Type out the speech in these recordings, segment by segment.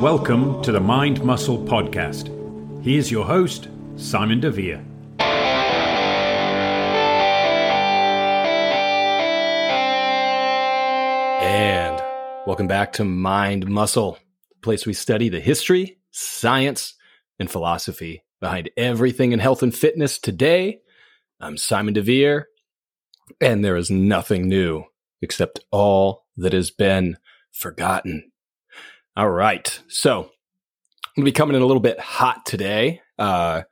Welcome to the Mind Muscle Podcast. Here's your host, Simon Devere. And welcome back to Mind Muscle, the place we study the history, science, and philosophy behind everything in health and fitness. Today, I'm Simon Devere, and there is nothing new except all that has been forgotten. All right. So I'm going to be coming in a little bit hot today. Uh,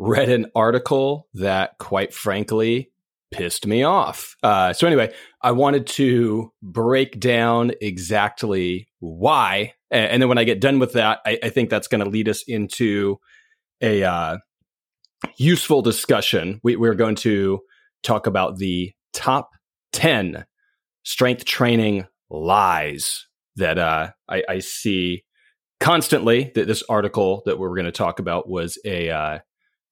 read an article that, quite frankly, pissed me off. Uh, so anyway, I wanted to break down exactly why, and, then when I get done with that, I, I think that's going to lead us into a uh, useful discussion. We, we're going to talk about the top ten strength training lies that uh, I, I, see constantly. That this article that we're going to talk about was a uh,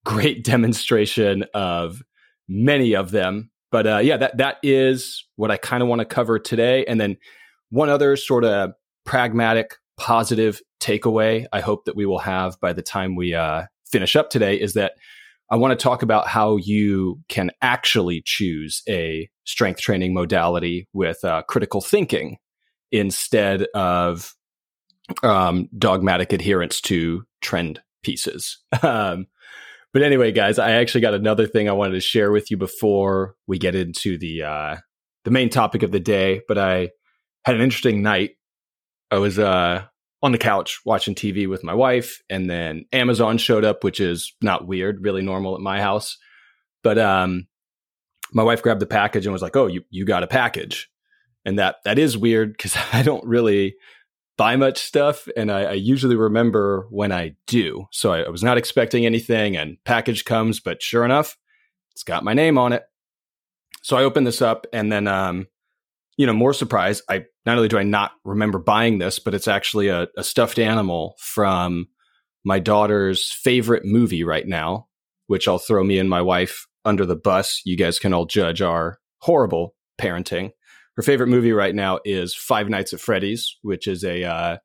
great demonstration of many of them. But uh, yeah, that that is what I kind of want to cover today. And then one other sort of pragmatic, positive takeaway I hope that we will have by the time we uh, finish up today is that I want to talk about how you can actually choose a strength training modality with uh, critical thinking instead of um, dogmatic adherence to trend pieces. Um, but anyway, guys, I actually got another thing I wanted to share with you before we get into the uh, the main topic of the day. But I had an interesting night. I was uh, on the couch watching TV with my wife, and then Amazon showed up, which is not weird, really normal at my house. But um, my wife grabbed the package and was like, "Oh, you you got a package," and that that is weird because I don't really buy much stuff, and I, I, usually remember when I do. So I, I was not expecting anything, and package comes, but sure enough, it's got my name on it. So I open this up, and then um, you know, more surprise, I not only do I not remember buying this, but it's actually a, a stuffed animal from my daughter's favorite movie right now, which I'll throw me and my wife under the bus. You guys can all judge our horrible parenting. Her favorite movie right now is Five Nights at Freddy's, which is a uh,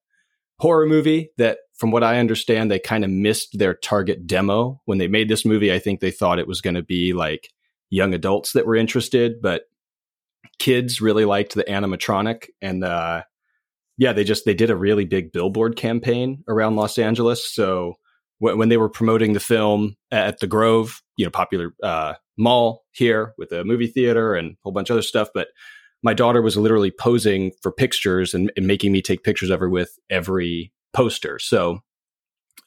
horror movie that, from what I understand, they kind of missed their target demo when they made this movie. I think they thought it was going to be like young adults that were interested, but kids really liked the animatronic and uh, yeah, they just they did a really big billboard campaign around Los Angeles. So when, when they were promoting the film at the Grove, you know, popular uh, mall here with a movie theater and a whole bunch of other stuff, but my daughter was literally posing for pictures and, and making me take pictures of her with every poster. So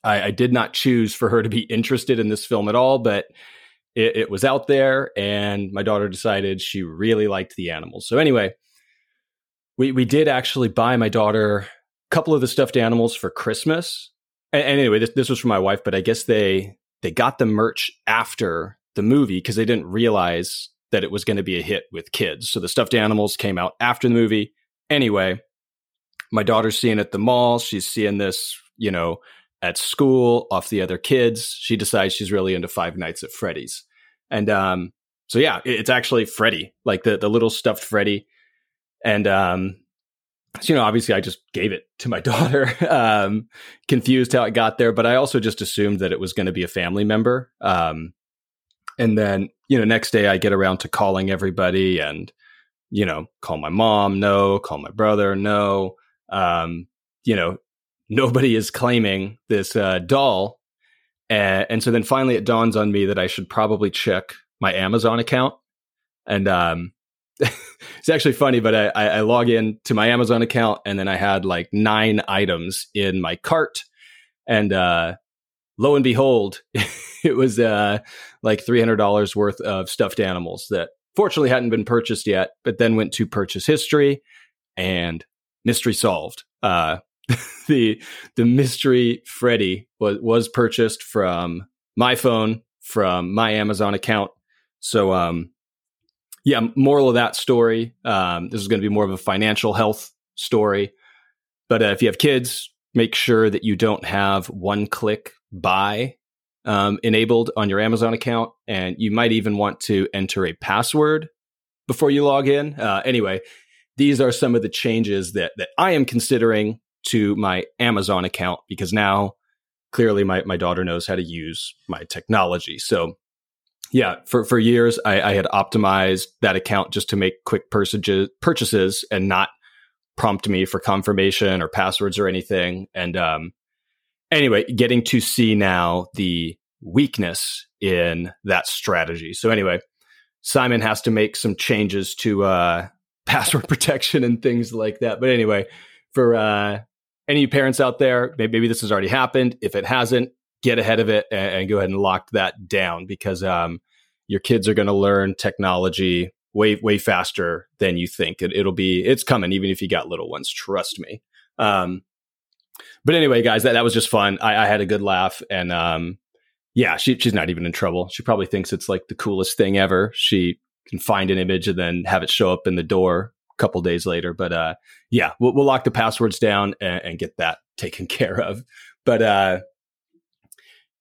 I, I, did not choose for her to be interested in this film at all, but it, it was out there, and my daughter decided she really liked the animals. So anyway, we we did actually buy my daughter a couple of the stuffed animals for Christmas. And, and anyway, this, this was for my wife, but I guess they they got the merch after the movie because they didn't realize that it was going to be a hit with kids. So the stuffed animals came out after the movie. Anyway, my daughter's seeing it at the mall. She's seeing this, you know, at school off the other kids. She decides she's really into Five Nights at Freddy's. And um, so yeah, it's actually Freddy, like the the little stuffed Freddy. And um, so, you know, obviously I just gave it to my daughter. um, confused how it got there, but I also just assumed that it was going to be a family member. Um, and then, you know, next day I get around to calling everybody and, you know, call my mom, no, call my brother, no. Um, you know, nobody is claiming this uh, doll and, and so then finally it dawns on me that I should probably check my Amazon account. And um, it's actually funny, but I, I, I log in to my Amazon account and then I had like nine items in my cart. And uh, lo and behold, it was uh, like $300 worth of stuffed animals that fortunately hadn't been purchased yet, but then went to purchase history and mystery solved. Uh, the the mystery Freddy was was purchased from my phone from my Amazon account. So um yeah, moral of that story. Um, this is going to be more of a financial health story. But uh, if you have kids, make sure that you don't have one click buy um, enabled on your Amazon account. And you might even want to enter a password before you log in. Uh, anyway, these are some of the changes that, that I am considering to my Amazon account because now clearly my, my daughter knows how to use my technology. So yeah, for, for years I, I had optimized that account just to make quick purchases purchases and not prompt me for confirmation or passwords or anything. And um, anyway, getting to see now the weakness in that strategy. So anyway, Simon has to make some changes to uh, password protection and things like that. But anyway, for uh, any parents out there, maybe this has already happened. If it hasn't, get ahead of it and, and go ahead and lock that down because um, your kids are going to learn technology way way faster than you think. It, will be it's coming, even if you got little ones. Trust me. Um, but anyway, guys, that, that was just fun. I, I had a good laugh, and um, yeah, she, she's not even in trouble. She probably thinks it's like the coolest thing ever. She can find an image and then have it show up in the door a couple days later. But uh, yeah, we'll, we'll, lock the passwords down and, and, get that taken care of. But uh,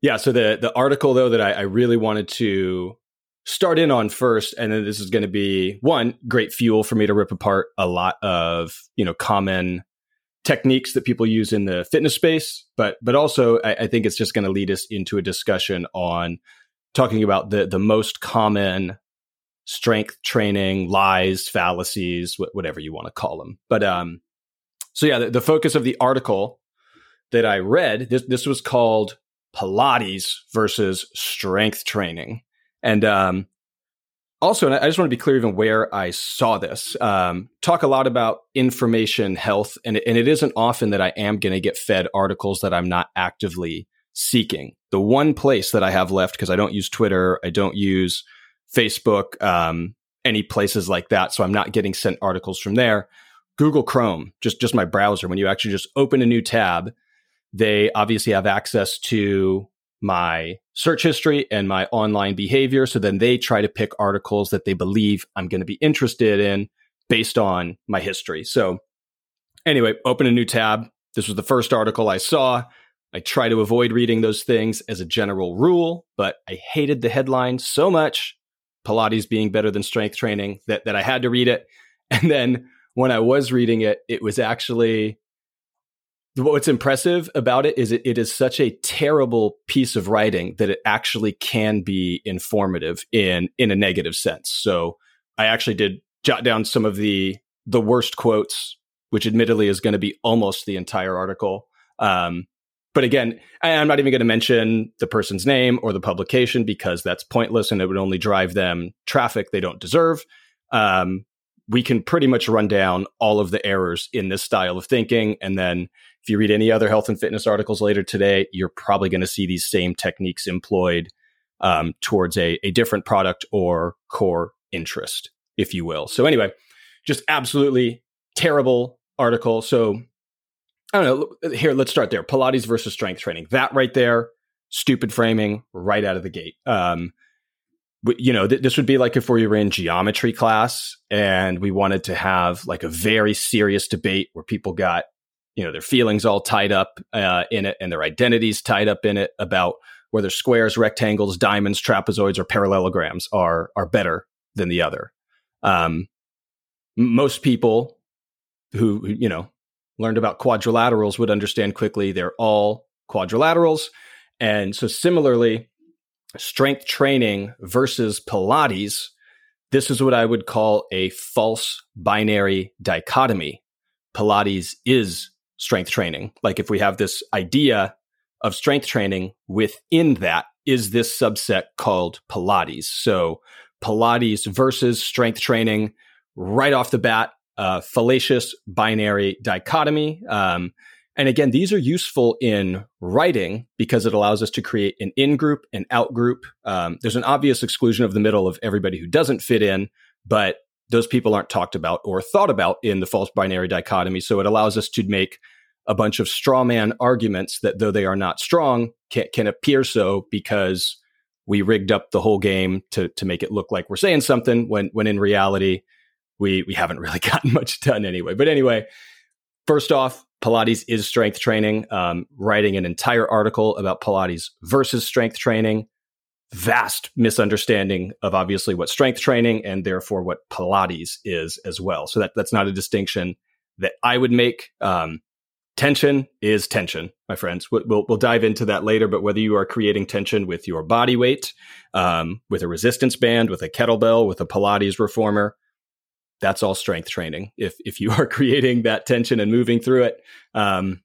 yeah, so the the article though that I, I really wanted to start in on first, and then this is going to be one great fuel for me to rip apart a lot of you know common techniques that people use in the fitness space, but but also I, I think it's just going to lead us into a discussion on talking about the the most common strength training lies, fallacies, wh- whatever you want to call them. But um, so yeah, the, the focus of the article that I read this this was called Pilates versus strength training, and um, also, and I just want to be clear even where I saw this. Um, talk a lot about information health, and, and it isn't often that I am going to get fed articles that I'm not actively seeking. The one place that I have left, because I don't use Twitter, I don't use Facebook, um, any places like that, so I'm not getting sent articles from there. Google Chrome, just just my browser. When you actually just open a new tab, they obviously have access to my search history and my online behavior. So then they try to pick articles that they believe I'm going to be interested in based on my history. So anyway, open a new tab. This was the first article I saw. I try to avoid reading those things as a general rule, but I hated the headline so much, Pilates being better than strength training, that, that I had to read it. And then when I was reading it, it was actually what's impressive about it is it, it is such a terrible piece of writing that it actually can be informative in in a negative sense. So I actually did jot down some of the the worst quotes, which admittedly is going to be almost the entire article. Um, but again, I'm not even going to mention the person's name or the publication because that's pointless and it would only drive them traffic they don't deserve. Um, we can pretty much run down all of the errors in this style of thinking. And then if you read any other health and fitness articles later today, you're probably going to see these same techniques employed um, towards a, a different product or core interest, if you will. So, anyway, just absolutely terrible article. So, I don't know. Here, let's start there. Pilates versus strength training. That right there, stupid framing right out of the gate. Um, you know, th- this would be like if we were in geometry class and we wanted to have like a very serious debate where people got, you know, their feelings all tied up uh, in it and their identities tied up in it about whether squares, rectangles, diamonds, trapezoids, or parallelograms are are better than the other. Um, most people who you know learned about quadrilaterals would understand quickly they're all quadrilaterals, and so similarly strength training versus Pilates, this is what I would call a false binary dichotomy. Pilates is strength training. Like if we have this idea of strength training within that is this subset called Pilates. So Pilates versus strength training right off the bat, uh, fallacious binary dichotomy. Um, and again, these are useful in writing because it allows us to create an in group, an out group. Um, there's an obvious exclusion of the middle of everybody who doesn't fit in, but those people aren't talked about or thought about in the false binary dichotomy. So it allows us to make a bunch of straw man arguments that, though they are not strong, can, can appear so because we rigged up the whole game to to make it look like we're saying something when when in reality we we haven't really gotten much done anyway. But anyway, first off, Pilates is strength training. Um, writing an entire article about Pilates versus strength training. Vast misunderstanding of obviously what strength training and therefore what Pilates is as well. So that that's not a distinction that I would make. Um, tension is tension, my friends. We'll, we'll dive into that later, but whether you are creating tension with your body weight, um, with a resistance band, with a kettlebell, with a Pilates reformer, that's all strength training. If, if you are creating that tension and moving through it, um,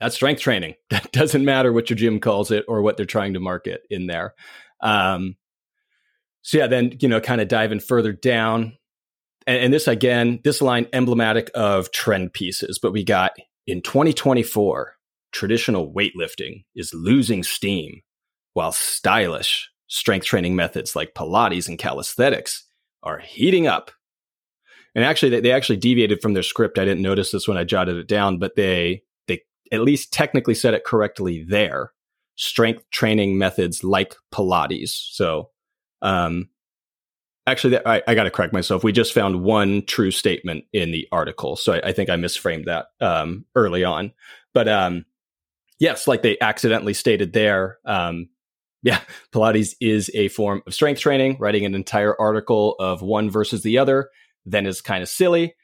that's strength training. That doesn't matter what your gym calls it or what they're trying to market in there. Um, so yeah, then, you know, kind of diving further down, and, and this again, this line emblematic of trend pieces, but we got in 2024, traditional weightlifting is losing steam, while stylish strength training methods like Pilates and calisthenics are heating up. And actually, they, they actually deviated from their script. I didn't notice this when I jotted it down, but they they at least technically said it correctly there. Strength training methods like Pilates. So, um, actually, I, I got to correct myself. We just found one true statement in the article, so I, I think I misframed that um, early on. But um, yes, like they accidentally stated there, um, yeah, Pilates is a form of strength training. Writing an entire article of one versus the other then is kind of silly.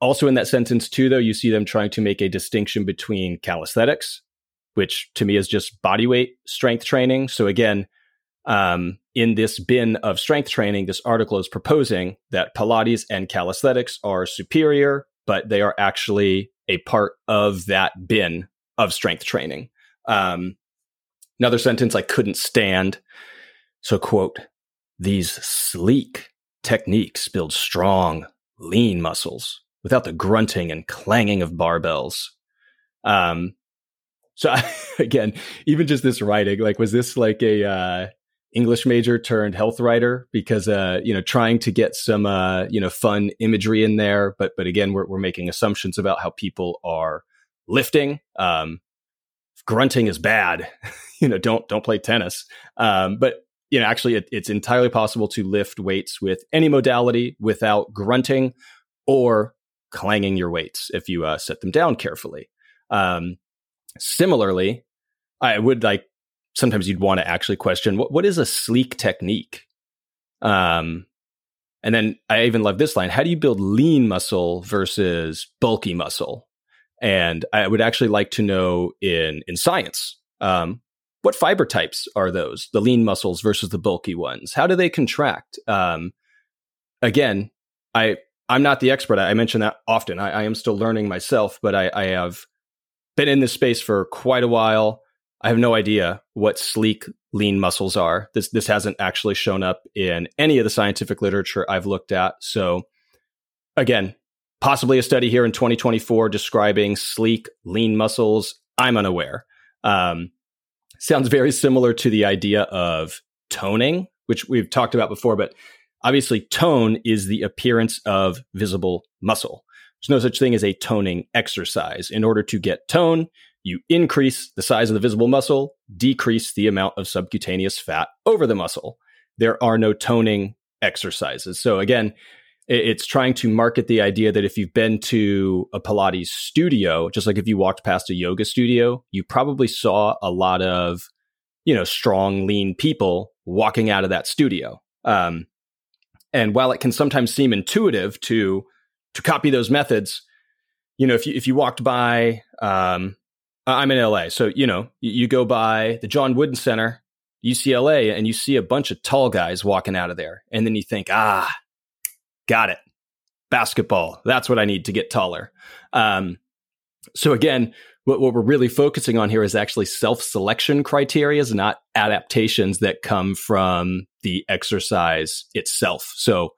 Also, in that sentence, too, though, you see them trying to make a distinction between calisthenics, which to me is just body weight strength training. So, again, um, in this bin of strength training, this article is proposing that Pilates and calisthenics are superior, but they are actually a part of that bin of strength training. Um, another sentence I couldn't stand. So, quote, these sleek techniques build strong, lean muscles without the grunting and clanging of barbells. Um, so again, even just this writing, like, was this like a, uh, English major turned health writer because uh, you know trying to get some uh, you know fun imagery in there, but but again we're we're making assumptions about how people are lifting. Um, grunting is bad, you know don't don't play tennis. Um, but you know actually it, it's entirely possible to lift weights with any modality without grunting or clanging your weights if you uh, set them down carefully. Um, similarly, I would like sometimes you'd want to actually question what what is a sleek technique. Um, and then I even love this line: How do you build lean muscle versus bulky muscle? And I would actually like to know in in science um, what fiber types are those? The lean muscles versus the bulky ones. How do they contract? Um, again, I I'm not the expert. I mention that often. I, I am still learning myself, but I, I have been in this space for quite a while. I have no idea what sleek lean muscles are. This this hasn't actually shown up in any of the scientific literature I've looked at. So again, possibly a study here in 2024 describing sleek lean muscles. I'm unaware. Um, sounds very similar to the idea of toning, which we've talked about before, but obviously tone is the appearance of visible muscle. There's no such thing as a toning exercise. In order to get tone, you increase the size of the visible muscle, decrease the amount of subcutaneous fat over the muscle. There are no toning exercises. So again, it's trying to market the idea that if you've been to a Pilates studio, just like if you walked past a yoga studio, you probably saw a lot of, you know, strong, lean people walking out of that studio. Um, and while it can sometimes seem intuitive to to copy those methods, you know, if you if you walked by um, I'm in LA. So, you know, you, you, go by the John Wooden Center, UCLA, and you see a bunch of tall guys walking out of there. And then you think, ah, got it. Basketball. That's what I need to get taller. Um, so, again, what, what we're really focusing on here is actually self selection criteria, not adaptations that come from the exercise itself. So,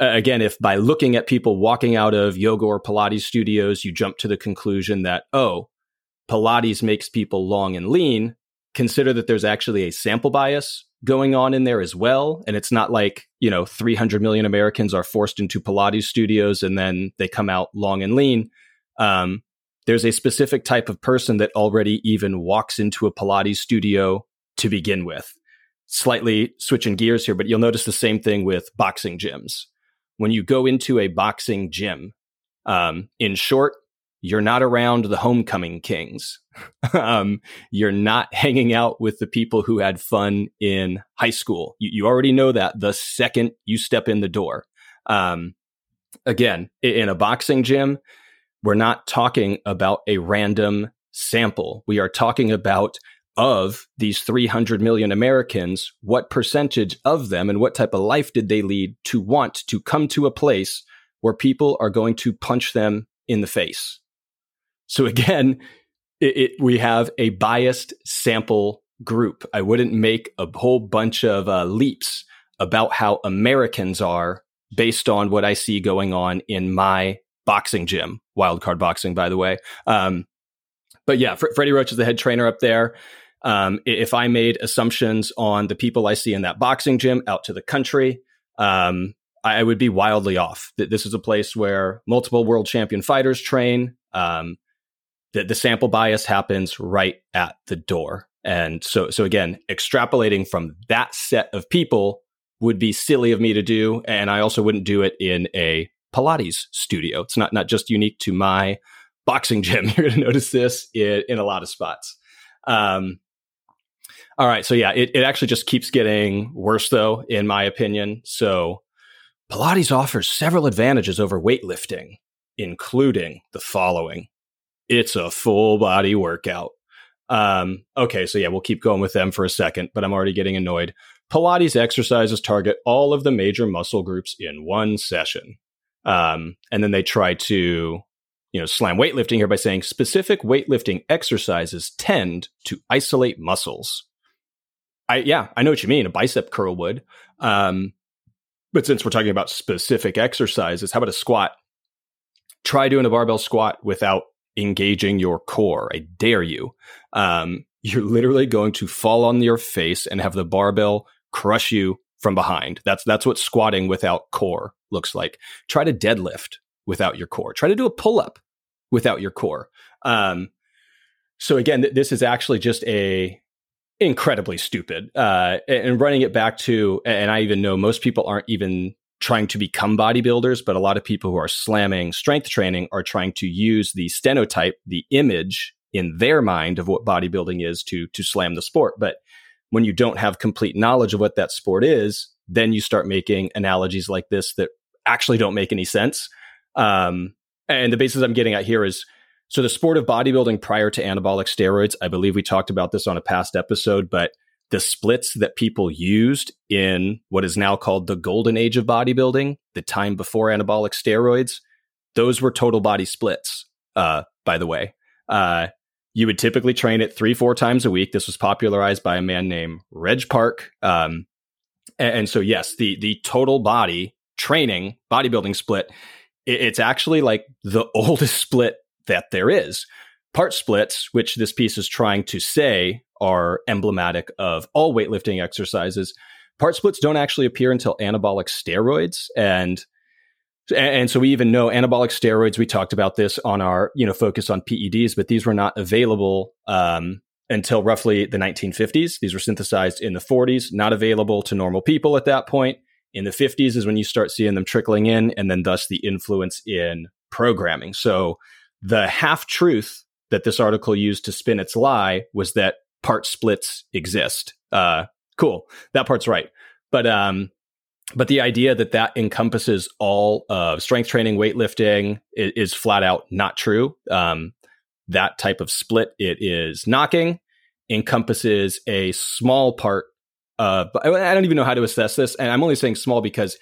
uh, again, if by looking at people walking out of yoga or Pilates studios, you jump to the conclusion that, oh, Pilates makes people long and lean, consider that there's actually a sample bias going on in there as well. And it's not like, you know, 300 million Americans are forced into Pilates studios and then they come out long and lean. Um, there's a specific type of person that already even walks into a Pilates studio to begin with. Slightly switching gears here, but you'll notice the same thing with boxing gyms. When you go into a boxing gym, um, in short, you're not around the homecoming kings. um, you're not hanging out with the people who had fun in high school. You, you already know that the second you step in the door. Um, again, in a boxing gym, we're not talking about a random sample. We are talking about of these 300 million Americans, what percentage of them and what type of life did they lead to want to come to a place where people are going to punch them in the face? So again, it, it, we have a biased sample group. I wouldn't make a whole bunch of uh, leaps about how Americans are based on what I see going on in my boxing gym, wildcard boxing, by the way. Um, but yeah, Fr- Freddie Roach is the head trainer up there. Um, if I made assumptions on the people I see in that boxing gym out to the country, um, I, would be wildly off. This is a place where multiple world champion fighters train. Um, the, the sample bias happens right at the door. And so, so again, extrapolating from that set of people would be silly of me to do. And I also wouldn't do it in a Pilates studio. It's not, not just unique to my boxing gym. You're going to notice this in, in, a lot of spots. Um, all right. So yeah, it, it actually just keeps getting worse though, in my opinion. So Pilates offers several advantages over weightlifting, including the following. It's a full body workout. Um, okay, so yeah, we'll keep going with them for a second, but I'm already getting annoyed. Pilates exercises target all of the major muscle groups in one session. Um, and then they try to, you know, slam weightlifting here by saying specific weightlifting exercises tend to isolate muscles. I, yeah, I know what you mean. A bicep curl would. Um, but since we're talking about specific exercises, how about a squat? Try doing a barbell squat without engaging your core. I dare you. Um, you're literally going to fall on your face and have the barbell crush you from behind. That's that's what squatting without core looks like. Try to deadlift without your core. Try to do a pull up without your core. Um, so again, th- this is actually just a incredibly stupid. Uh, and running it back to, and I even know most people aren't even trying to become bodybuilders, but a lot of people who are slamming strength training are trying to use the stenotype, the image in their mind of what bodybuilding is to to slam the sport. But when you don't have complete knowledge of what that sport is, then you start making analogies like this that actually don't make any sense. Um, and the basis I'm getting at here is so the sport of bodybuilding prior to anabolic steroids, I believe we talked about this on a past episode, but the splits that people used in what is now called the golden age of bodybuilding, the time before anabolic steroids, those were total body splits, uh, by the way. Uh, you would typically train it three, four times a week. This was popularized by a man named Reg Park. Um, and, and, so, yes, the the total body training bodybuilding split, it's actually like the oldest split that there is. Part splits, which this piece is trying to say are emblematic of all weightlifting exercises. Part splits don't actually appear until anabolic steroids. And and so we even know anabolic steroids. We talked about this on our, you know, focus on PEDs, but these were not available um, until roughly the 1950s. These were synthesized in the 40s, not available to normal people at that point. In the 50s is when you start seeing them trickling in, and then thus the influence in programming. So the half truth that this article used to spin its lie was that part splits exist. Uh, cool. That part's right. But, um, but the idea that that encompasses all of strength training, weightlifting is, is flat out not true. Um, that type of split it is knocking encompasses a small part of, I don't even know how to assess this. And I'm only saying small because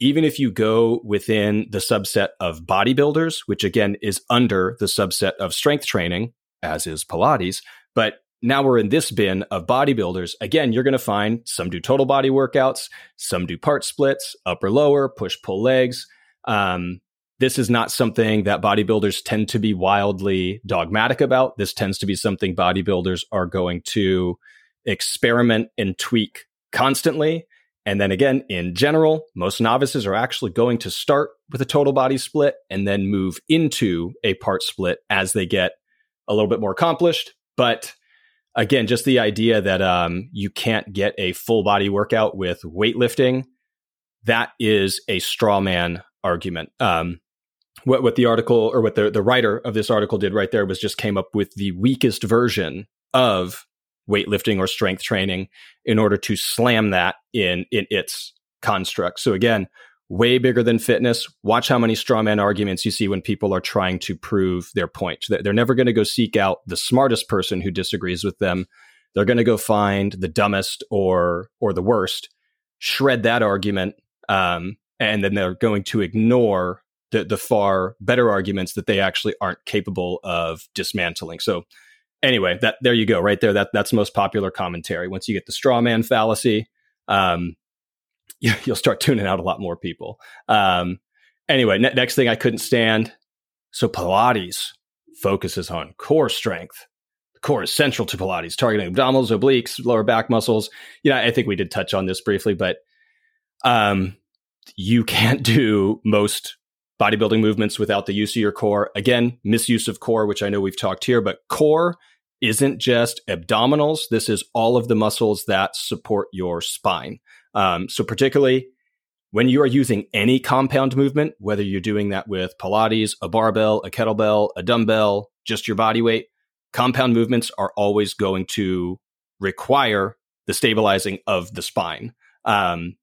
even if you go within the subset of bodybuilders, which again is under the subset of strength training, as is Pilates, but now we're in this bin of bodybuilders. Again, you're going to find some do total body workouts, some do part splits, upper lower, push pull legs. Um, this is not something that bodybuilders tend to be wildly dogmatic about. This tends to be something bodybuilders are going to experiment and tweak constantly. And then again, in general, most novices are actually going to start with a total body split and then move into a part split as they get a little bit more accomplished. But again, just the idea that um, you can't get a full body workout with weightlifting, that is a straw man argument. Um, what, what the article or what the, the writer of this article did right there was just came up with the weakest version of weightlifting or strength training in order to slam that in in its construct. So again, way bigger than fitness. Watch how many strawman arguments you see when people are trying to prove their point. They're never going to go seek out the smartest person who disagrees with them. They're going to go find the dumbest or or the worst, shred that argument, um, and then they're going to ignore the, the far better arguments that they actually aren't capable of dismantling. So anyway, that there you go, right there. That that's most popular commentary. Once you get the straw man fallacy, um, you, will start tuning out a lot more people. Um, anyway, ne- next thing I couldn't stand. So Pilates focuses on core strength. The core is central to Pilates, targeting abdominals, obliques, lower back muscles. You know, I think we did touch on this briefly, but um, you can't do most bodybuilding movements without the use of your core. Again, misuse of core, which I know we've talked here, but core isn't just abdominals. This is all of the muscles that support your spine. Um, so, particularly when you are using any compound movement, whether you're doing that with Pilates, a barbell, a kettlebell, a dumbbell, just your body weight, compound movements are always going to require the stabilizing of the spine. Um,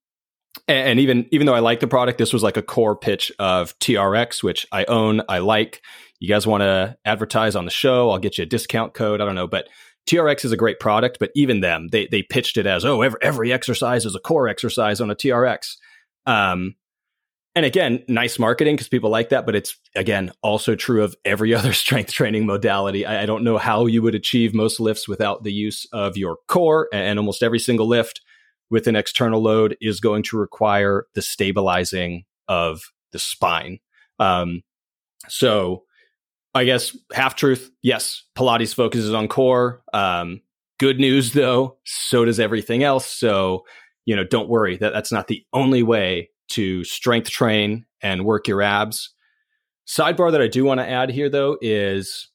and even even though I like the product, this was like a core pitch of TRX, which I own, I like. You guys want to advertise on the show? I'll get you a discount code. I don't know, but TRX is a great product, but even them, they they pitched it as, oh, every, every exercise is a core exercise on a TRX. Um, and again, nice marketing because people like that, but it's again also true of every other strength training modality. I, I, don't know how you would achieve most lifts without the use of your core, and almost every single lift with an external load is going to require the stabilizing of the spine. Um, so I guess half truth, yes, Pilates focuses on core. Um, good news though, so does everything else. So, you know, don't worry that that's not the only way to strength train and work your abs. Sidebar that I do want to add here though is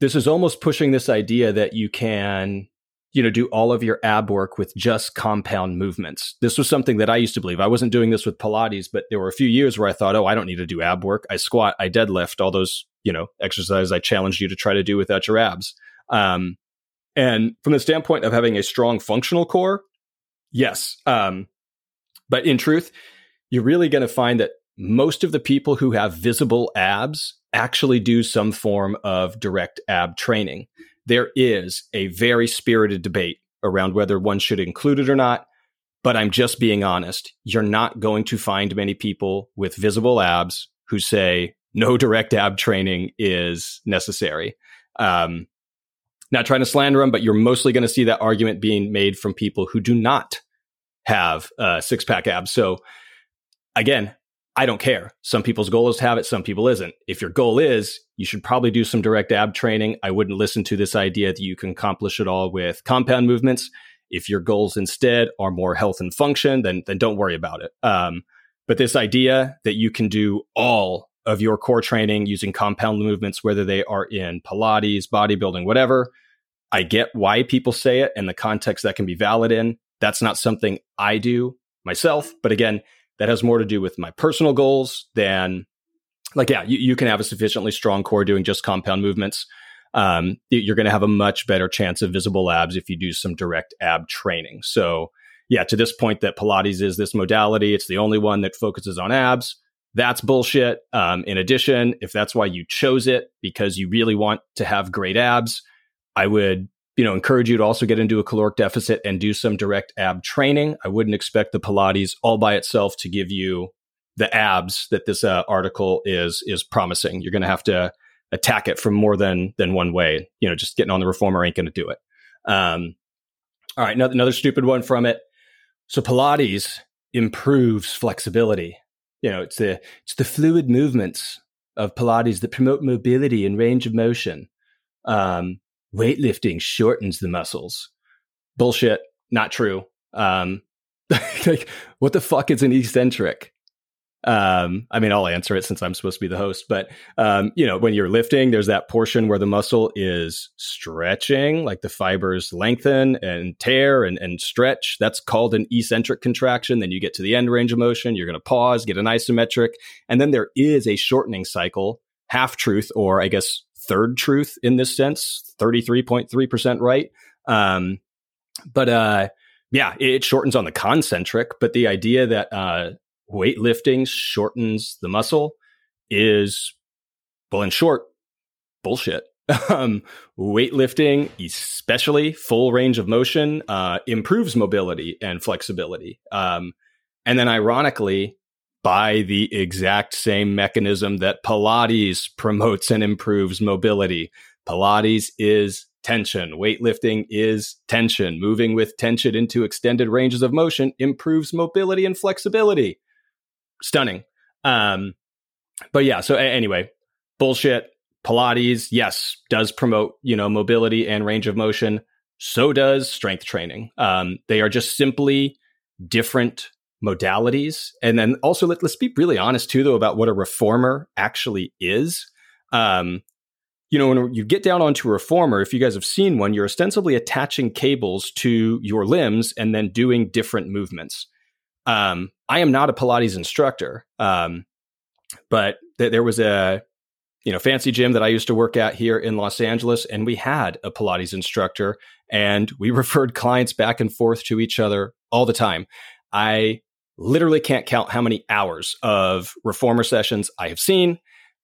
this is almost pushing this idea that you can you know, do all of your ab work with just compound movements. This was something that I used to believe. I wasn't doing this with Pilates, but there were a few years where I thought, oh, I don't need to do ab work. I squat, I deadlift, all those, you know, exercises I challenged you to try to do without your abs. Um, and from the standpoint of having a strong functional core, yes. Um, but in truth, you're really going to find that most of the people who have visible abs actually do some form of direct ab training there is a very spirited debate around whether one should include it or not. But I'm just being honest. You're not going to find many people with visible abs who say no direct ab training is necessary. Um, not trying to slander them, but you're mostly going to see that argument being made from people who do not have uh, six pack abs. So again, I don't care. Some people's goal is to have it, some people isn't. If your goal is, you should probably do some direct ab training. I wouldn't listen to this idea that you can accomplish it all with compound movements. If your goals instead are more health and function, then then don't worry about it. Um, but this idea that you can do all of your core training using compound movements, whether they are in Pilates, bodybuilding, whatever, I get why people say it and the context that can be valid in. That's not something I do myself. But again, that has more to do with my personal goals than like yeah you, you can have a sufficiently strong core doing just compound movements. Um, you're going to have a much better chance of visible abs if you do some direct ab training. So yeah to this point that pilates is this modality it's the only one that focuses on abs. That's bullshit. Um, in addition if that's why you chose it because you really want to have great abs i would you know, encourage you to also get into a caloric deficit and do some direct ab training. I wouldn't expect the Pilates all by itself to give you the abs that this uh, article is is promising. You're going to have to attack it from more than than one way. You know, just getting on the reformer ain't going to do it. Um, all right, another, another stupid one from it. So Pilates improves flexibility. You know, it's the it's the fluid movements of Pilates that promote mobility and range of motion. Um, weightlifting shortens the muscles. Bullshit. Not true. Um, like, what the fuck is an eccentric? Um, I mean, I'll answer it since I'm supposed to be the host, but, um, you know, when you're lifting, there's that portion where the muscle is stretching, like the fibers lengthen and tear and, and stretch. That's called an eccentric contraction. Then you get to the end range of motion. You're going to pause, get an isometric. And then there is a shortening cycle, half truth, or I guess third truth in this sense, 33.3% right. Um, but uh, yeah, it, shortens on the concentric, but the idea that uh, weightlifting shortens the muscle is, well, in short, bullshit. Um, weightlifting, especially full range of motion, uh, improves mobility and flexibility. Um, and then, ironically, by the exact same mechanism that Pilates promotes and improves mobility. Pilates is tension. Weightlifting is tension. Moving with tension into extended ranges of motion improves mobility and flexibility. Stunning. Um, but yeah, so a- anyway, bullshit. Pilates, yes, does promote, you know, mobility and range of motion. So does strength training. Um, they are just simply different modalities. And then also let, us be really honest too, though, about what a reformer actually is. Um, you know, when you get down onto a reformer, if you guys have seen one, you're ostensibly attaching cables to your limbs and then doing different movements. Um, I am not a Pilates instructor, um, but th- there was a you know fancy gym that I used to work at here in Los Angeles, and we had a Pilates instructor, and we referred clients back and forth to each other all the time. I literally can't count how many hours of reformer sessions I have seen,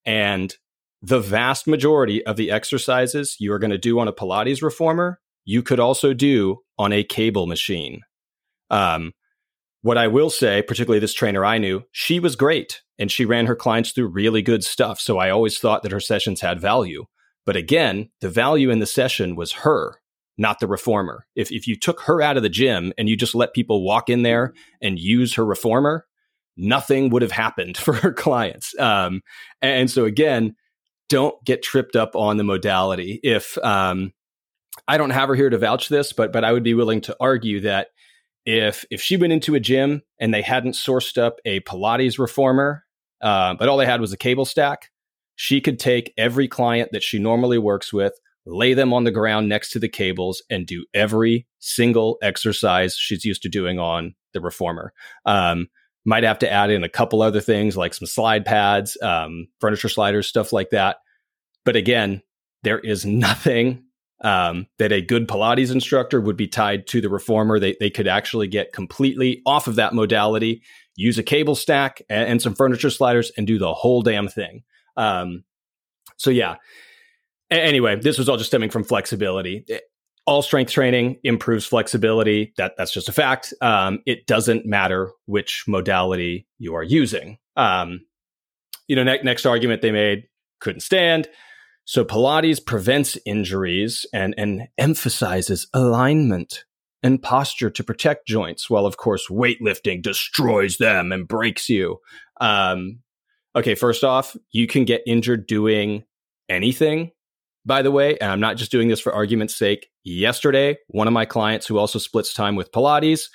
and the vast majority of the exercises you are going to do on a Pilates reformer, you could also do on a cable machine. Um, what I will say, particularly this trainer I knew, she was great and she ran her clients through really good stuff. So I always thought that her sessions had value. But again, the value in the session was her, not the reformer. If, if you took her out of the gym and you just let people walk in there and use her reformer, nothing would have happened for her clients. Um, and so again, don't get tripped up on the modality. If um, I don't have her here to vouch this, but but I would be willing to argue that if if she went into a gym and they hadn't sourced up a Pilates reformer, uh, but all they had was a cable stack, she could take every client that she normally works with, lay them on the ground next to the cables, and do every single exercise she's used to doing on the reformer. Um, might have to add in a couple other things like some slide pads, um, furniture sliders, stuff like that. But again, there is nothing um, that a good Pilates instructor would be tied to the reformer. They, they could actually get completely off of that modality, use a cable stack and, and some furniture sliders, and do the whole damn thing. Um, so, yeah. Anyway, this was all just stemming from flexibility all strength training improves flexibility. That that's just a fact. Um, it doesn't matter which modality you are using. Um, you know, ne- next argument they made couldn't stand. So Pilates prevents injuries and and emphasizes alignment and posture to protect joints, while of course weightlifting destroys them and breaks you. Um, okay, first off, you can get injured doing anything by the way, and I'm not just doing this for argument's sake. Yesterday, one of my clients who also splits time with Pilates,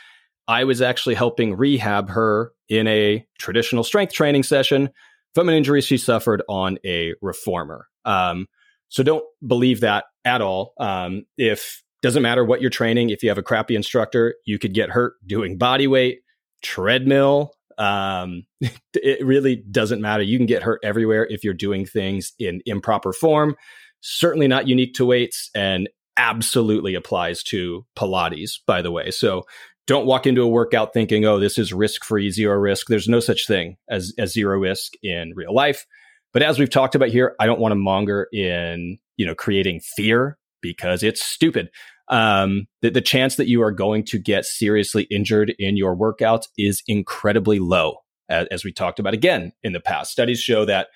I was actually helping rehab her in a traditional strength training session from an injury she suffered on a reformer. Um, so don't believe that at all. Um, if doesn't matter what you're training, if you have a crappy instructor, you could get hurt doing body weight, treadmill. Um, it really doesn't matter. You can get hurt everywhere if you're doing things in improper form certainly not unique to weights and absolutely applies to Pilates, by the way. So don't walk into a workout thinking, oh, this is risk free, zero risk. There's no such thing as, as zero risk in real life. But as we've talked about here, I don't want to monger in, you know, creating fear because it's stupid. Um, the, the chance that you are going to get seriously injured in your workouts is incredibly low, as, as we talked about again in the past. Studies show that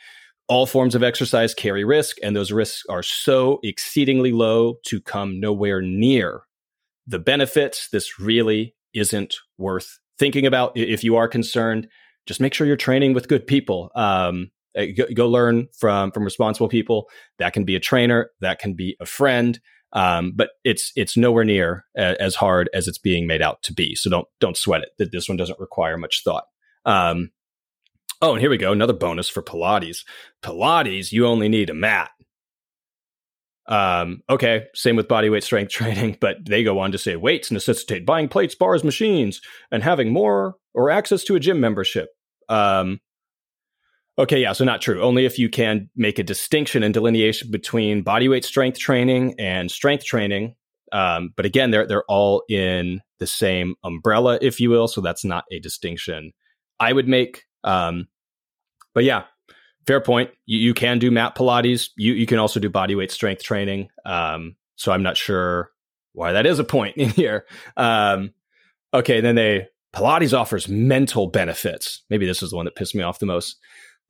all forms of exercise carry risk, and those risks are so exceedingly low to come nowhere near the benefits. This really isn't worth thinking about. If you are concerned, just make sure you're training with good people. Um, uh, go, go, learn from from responsible people. That can be a trainer, that can be a friend, um, but it's it's nowhere near a, as hard as it's being made out to be. So don't don't sweat it. That this one doesn't require much thought. Um, Oh, and here we go. Another bonus for Pilates. Pilates, you only need a mat. Um, okay, same with bodyweight strength training, but they go on to say weights necessitate buying plates, bars, machines, and having more or access to a gym membership. Um, okay, yeah, so not true. Only if you can make a distinction and delineation between bodyweight strength training and strength training. Um, but again, they're they're all in the same umbrella, if you will. So that's not a distinction I would make. Um, but yeah, fair point. You, you, can do mat Pilates. You you can also do body weight strength training. Um, so I'm not sure why that is a point in here. Um, okay, then they Pilates offers mental benefits. Maybe this is the one that pissed me off the most.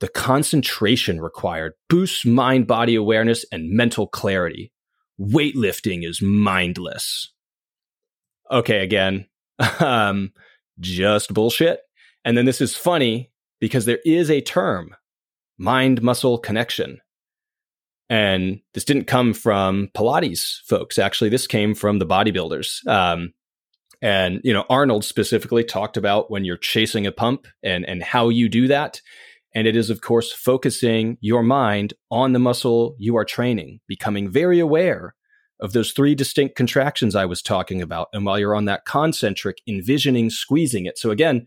The concentration required boosts mind body awareness and mental clarity. Weightlifting is mindless. Okay, again, um, just bullshit. And then this is funny because there is a term, mind muscle connection. And this didn't come from Pilates folks. Actually, this came from the bodybuilders. Um, and you know, Arnold specifically talked about when you're chasing a pump and and how you do that. And it is, of course, focusing your mind on the muscle you are training, becoming very aware of those three distinct contractions I was talking about. And while you're on that concentric, envisioning squeezing it. So again,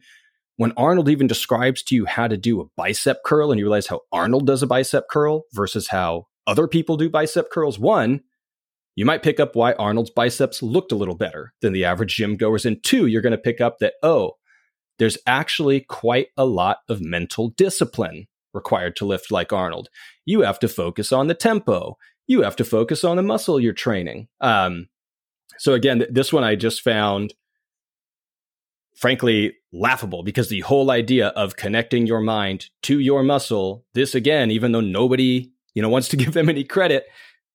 when Arnold even describes to you how to do a bicep curl and you realize how Arnold does a bicep curl versus how other people do bicep curls, one, you might pick up why Arnold's biceps looked a little better than the average gym goers. And two, you're going to pick up that, oh, there's actually quite a lot of mental discipline required to lift like Arnold. You have to focus on the tempo. You have to focus on the muscle you're training. Um, so again, th- this one I just found frankly laughable because the whole idea of connecting your mind to your muscle, this again, even though nobody, you know, wants to give them any credit,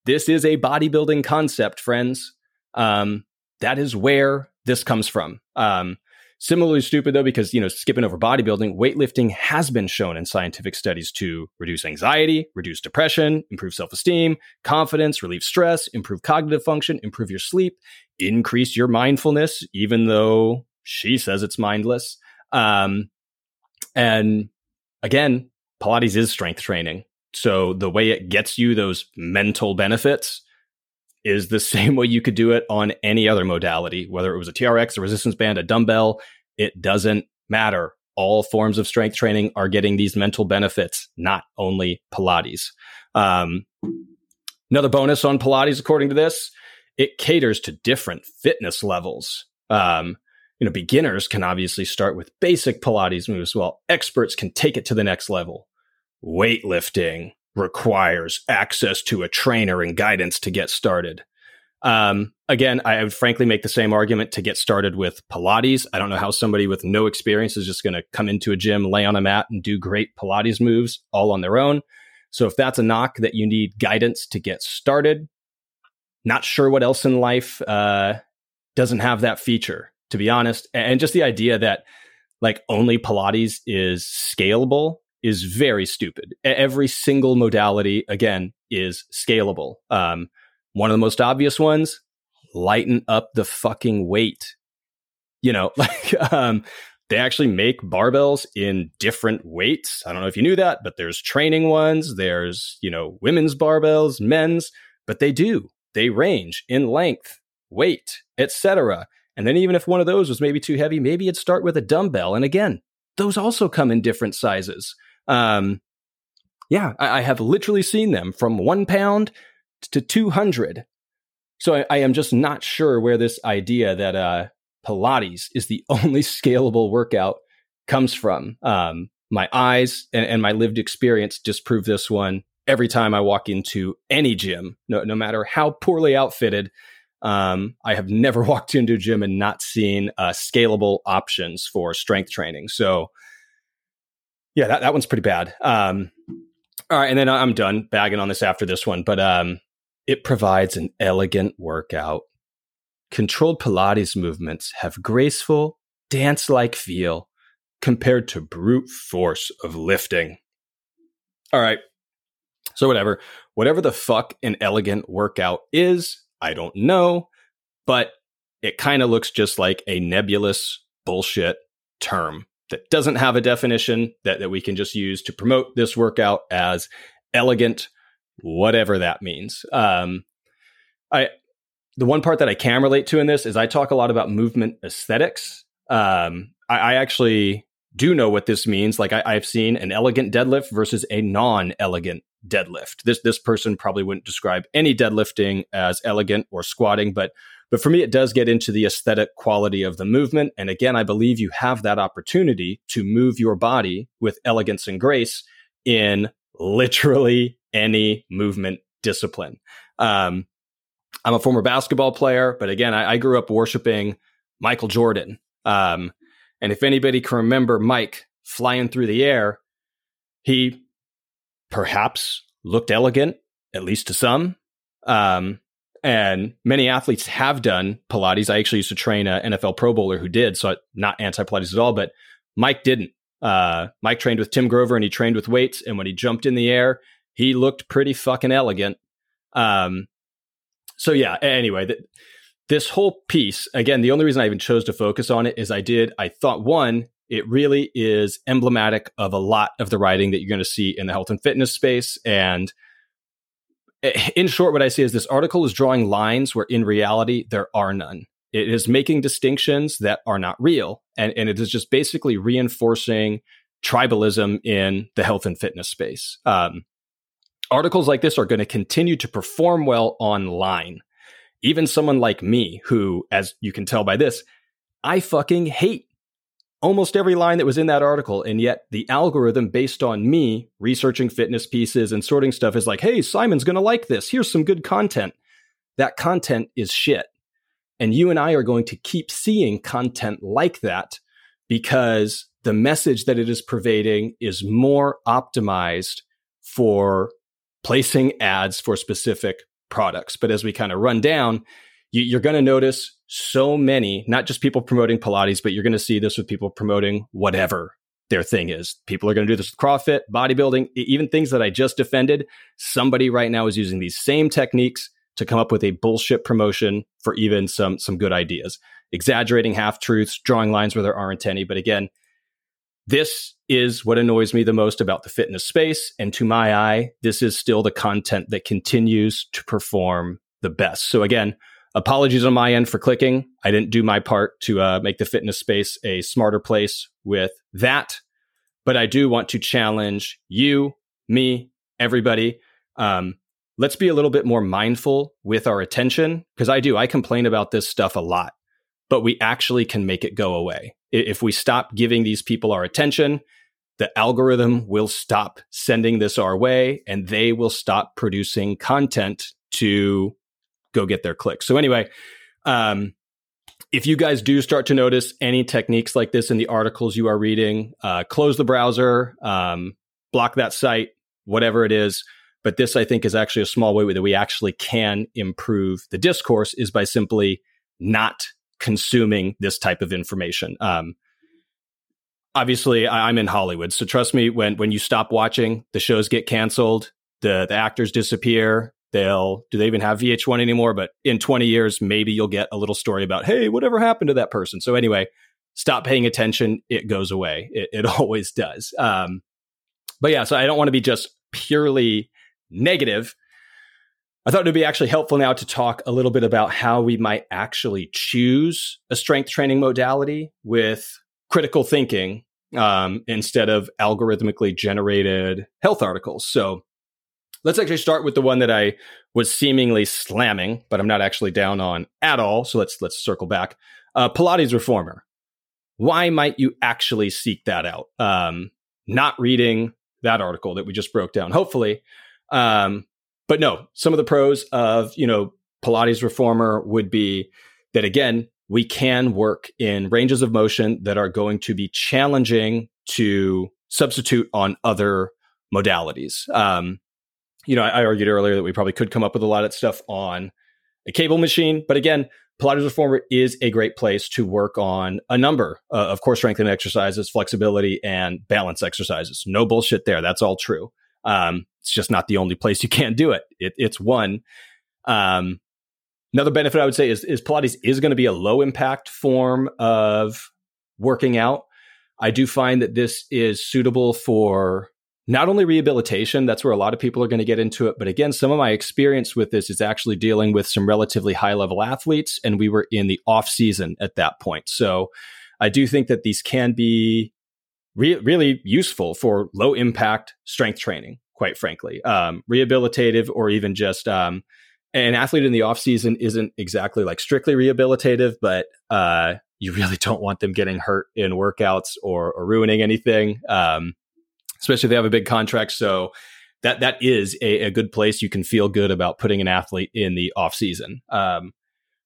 this is a bodybuilding concept, friends. Um, that is where this comes from. Um, similarly stupid though, because you know, skipping over bodybuilding, weightlifting has been shown in scientific studies to reduce anxiety, reduce depression, improve self-esteem, confidence, relieve stress, improve cognitive function, improve your sleep, increase your mindfulness, even though she says it's mindless. Um, and again, Pilates is strength training. So the way it gets you those mental benefits is the same way you could do it on any other modality, whether it was a TRX, a resistance band, a dumbbell. It doesn't matter. All forms of strength training are getting these mental benefits, not only Pilates. Um, another bonus on Pilates, according to this, it caters to different fitness levels. Um, you know, beginners can obviously start with basic Pilates moves, while experts can take it to the next level weightlifting requires access to a trainer and guidance to get started. Um, again, I would frankly make the same argument to get started with Pilates. I don't know how somebody with no experience is just going to come into a gym, lay on a mat, and do great Pilates moves all on their own. So if that's a knock that you need guidance to get started, not sure what else in life uh, doesn't have that feature, to be honest. And just the idea that like only Pilates is scalable is very stupid. Every single modality, again, is scalable. Um, one of the most obvious ones, lighten up the fucking weight. You know, like um, they actually make barbells in different weights. I don't know if you knew that, but there's training ones, there's, you know, women's barbells, men's, but they do. They range in length, weight, etc. And then even if one of those was maybe too heavy, maybe it'd start with a dumbbell. And again, those also come in different sizes. Um, yeah, I, I, have literally seen them from one pound to 200. So I, I am just not sure where this idea that uh, Pilates is the only scalable workout comes from. Um, my eyes and, and, my lived experience disprove this one every time I walk into any gym, no, no matter how poorly outfitted. Um, I have never walked into a gym and not seen uh, scalable options for strength training. So yeah, that, that one's pretty bad. Um, all right, and then I'm done bagging on this after this one, but um, it provides an elegant workout. Controlled Pilates movements have graceful, dance like feel compared to brute force of lifting. All right. So, whatever, whatever the fuck an elegant workout is, I don't know, but it kind of looks just like a nebulous bullshit term that doesn't have a definition that, that we can just use to promote this workout as elegant, whatever that means. Um, I the one part that I can relate to in this is I talk a lot about movement aesthetics. Um, I, I, actually do know what this means. Like I, have seen an elegant deadlift versus a non-elegant deadlift. This this person probably wouldn't describe any deadlifting as elegant or squatting, but But for me, it does get into the aesthetic quality of the movement. And again, I believe you have that opportunity to move your body with elegance and grace in literally any movement discipline. Um, I'm a former basketball player, but again, I, I grew up worshiping Michael Jordan. Um, and if anybody can remember Mike flying through the air, he perhaps looked elegant, at least to some. Um, and many athletes have done Pilates. I actually used to train an NFL Pro Bowler who did, so not anti Pilates at all. But Mike didn't. Uh, Mike trained with Tim Grover and he trained with weights. And when he jumped in the air, he looked pretty fucking elegant. Um, so yeah. Anyway, th- this whole piece again, the only reason I even chose to focus on it is I did. I thought one, it really is emblematic of a lot of the writing that you're going to see in the health and fitness space and in short, what I see is this article is drawing lines where in reality there are none. It is making distinctions that are not real. And, and it is just basically reinforcing tribalism in the health and fitness space. Um, articles like this are going to continue to perform well online. Even someone like me, who, as you can tell by this, I fucking hate almost every line that was in that article. And yet the algorithm based on me researching fitness pieces and sorting stuff is like, hey, Simon's going to like this. Here's some good content. That content is shit. And you and I are going to keep seeing content like that because the message that it is pervading is more optimized for placing ads for specific products. But as we kind of run down, you, are going to notice so many, not just people promoting Pilates, but you're going to see this with people promoting whatever their thing is. People are going to do this with CrossFit, bodybuilding, even things that I just defended. Somebody right now is using these same techniques to come up with a bullshit promotion for even some some good ideas, exaggerating half truths, drawing lines where there aren't any. But again, this is what annoys me the most about the fitness space. And to my eye, this is still the content that continues to perform the best. So again, Apologies on my end for clicking. I didn't do my part to uh, make the fitness space a smarter place with that. But I do want to challenge you, me, everybody. Um, let's be a little bit more mindful with our attention because I do. I complain about this stuff a lot, but we actually can make it go away. If we stop giving these people our attention, the algorithm will stop sending this our way and they will stop producing content to go get their clicks. So anyway, um, if you guys do start to notice any techniques like this in the articles you are reading, uh, close the browser, um, block that site, whatever it is. But this, I think, is actually a small way that we actually can improve the discourse is by simply not consuming this type of information. Um, obviously, I, I'm in Hollywood, so trust me. When when you stop watching, the shows get canceled, the the actors disappear, They'll do they even have VH1 anymore? But in 20 years, maybe you'll get a little story about, hey, whatever happened to that person? So anyway, stop paying attention. It goes away. It, it always does. Um, but yeah, so I don't want to be just purely negative. I thought it would be actually helpful now to talk a little bit about how we might actually choose a strength training modality with critical thinking um, instead of algorithmically generated health articles. So Let's actually start with the one that I was seemingly slamming, but I'm not actually down on at all. So let's let's circle back. Uh, Pilates reformer. Why might you actually seek that out? Um, not reading that article that we just broke down, hopefully. Um, but no, some of the pros of you know Pilates reformer would be that again we can work in ranges of motion that are going to be challenging to substitute on other modalities. Um, you know, I, I, argued earlier that we probably could come up with a lot of stuff on a cable machine, but again, Pilates Reformer is a great place to work on a number uh, of core strengthening exercises, flexibility, and balance exercises. No bullshit there. That's all true. Um, it's just not the only place you can do it. it it's one. Um, another benefit I would say is, is Pilates is going to be a low impact form of working out. I do find that this is suitable for not only rehabilitation, that's where a lot of people are going to get into it. But again, some of my experience with this is actually dealing with some relatively high level athletes, and we were in the off season at that point. So I do think that these can be re- really useful for low impact strength training, quite frankly, um, rehabilitative or even just um, an athlete in the off season isn't exactly like strictly rehabilitative, but uh, you really don't want them getting hurt in workouts or, or ruining anything, um, especially if they have a big contract. So that that is a, a, good place you can feel good about putting an athlete in the off season. Um,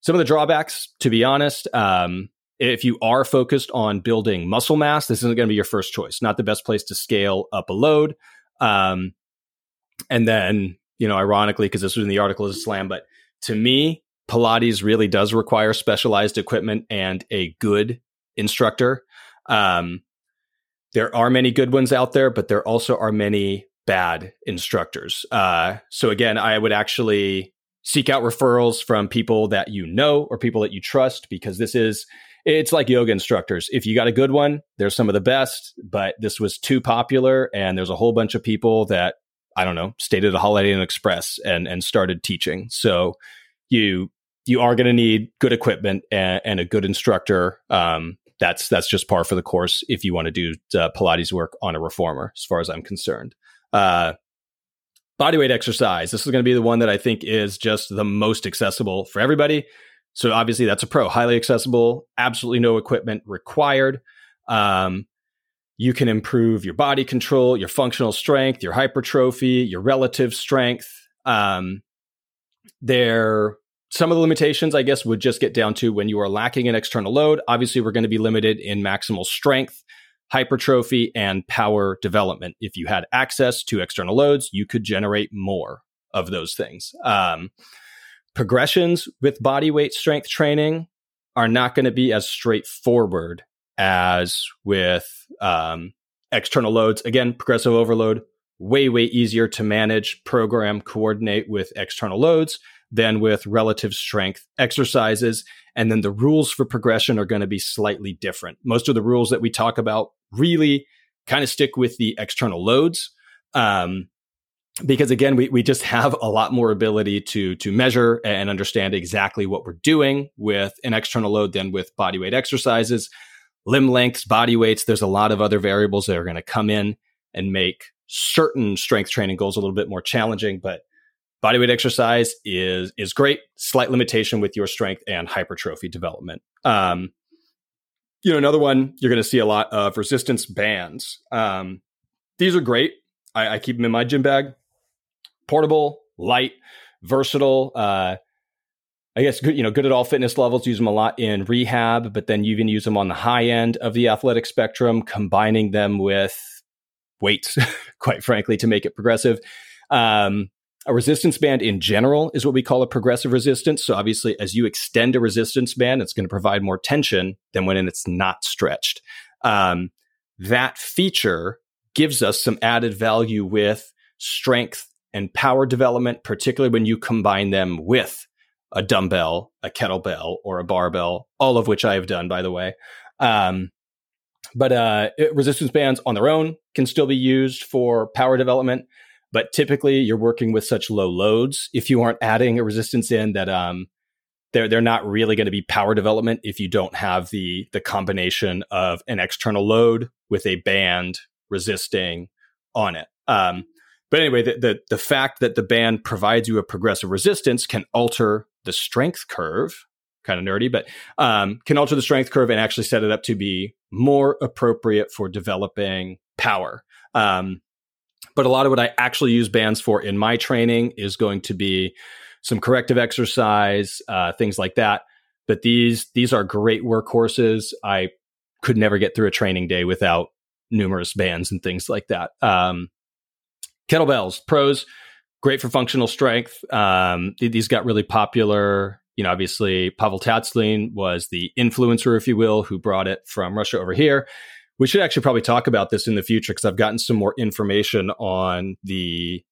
some of the drawbacks, to be honest, um, if you are focused on building muscle mass, this isn't going to be your first choice. Not the best place to scale up a load. Um, and then, you know, ironically, because this was in the article as a slam, but to me, Pilates really does require specialized equipment and a good instructor. Um, there are many good ones out there, but there also are many bad instructors. Uh, so again, I would actually seek out referrals from people that you know or people that you trust because this is it's like yoga instructors. If you got a good one, there's some of the best, but this was too popular and there's a whole bunch of people that I don't know, stayed at a Holiday Inn Express and and started teaching. So you you are going to need good equipment and, and a good instructor. Um, that's that's just par for the course if you want to do uh, Pilates work on a reformer, as far as I'm concerned. Uh, bodyweight exercise. This is going to be the one that I think is just the most accessible for everybody. So obviously that's a pro, highly accessible, absolutely no equipment required. Um, you can improve your body control, your functional strength, your hypertrophy, your relative strength. Um, there, some of the limitations, I guess, would just get down to when you are lacking an external load. Obviously, we're going to be limited in maximal strength hypertrophy, and power development. If you had access to external loads, you could generate more of those things. Um, progressions with body weight strength training are not going to be as straightforward as with um, external loads. Again, progressive overload, way, way easier to manage, program, coordinate with external loads than with relative strength exercises. And then the rules for progression are going to be slightly different. Most of the rules that we talk about really kind of stick with the external loads. Um, because again, we, we just have a lot more ability to, to measure and understand exactly what we're doing with an external load than with body weight exercises, limb lengths, body weights. There's a lot of other variables that are going to come in and make certain strength training goals a little bit more challenging. But bodyweight exercise is is great. Slight limitation with your strength and hypertrophy development. Um, you know, another one you're going to see a lot of resistance bands. Um, these are great. I, I, keep them in my gym bag. Portable, light, versatile. Uh, I guess good, you know, good at all fitness levels. Use them a lot in rehab, but then you even use them on the high end of the athletic spectrum, combining them with weights, quite frankly, to make it progressive. Um, a resistance band in general is what we call a progressive resistance. So obviously, as you extend a resistance band, it's going to provide more tension than when it's not stretched. Um, that feature gives us some added value with strength and power development, particularly when you combine them with a dumbbell, a kettlebell, or a barbell, all of which I have done, by the way. Um, but uh, resistance bands on their own can still be used for power development. But typically, you're working with such low loads. If you aren't adding a resistance in, that um, they're they're not really going to be power development if you don't have the the combination of an external load with a band resisting on it. Um, but anyway, the, the the fact that the band provides you a progressive resistance can alter the strength curve. Kind of nerdy, but um, can alter the strength curve and actually set it up to be more appropriate for developing power. Um, but a lot of what I actually use bands for in my training is going to be some corrective exercise, uh, things like that. But these these are great workhorses. I could never get through a training day without numerous bands and things like that. Um, kettlebells, pros, great for functional strength. Um, these got really popular. You know, obviously Pavel Tsatsouline was the influencer, if you will, who brought it from Russia over here we should actually probably talk about this in the future because I've gotten some more information on the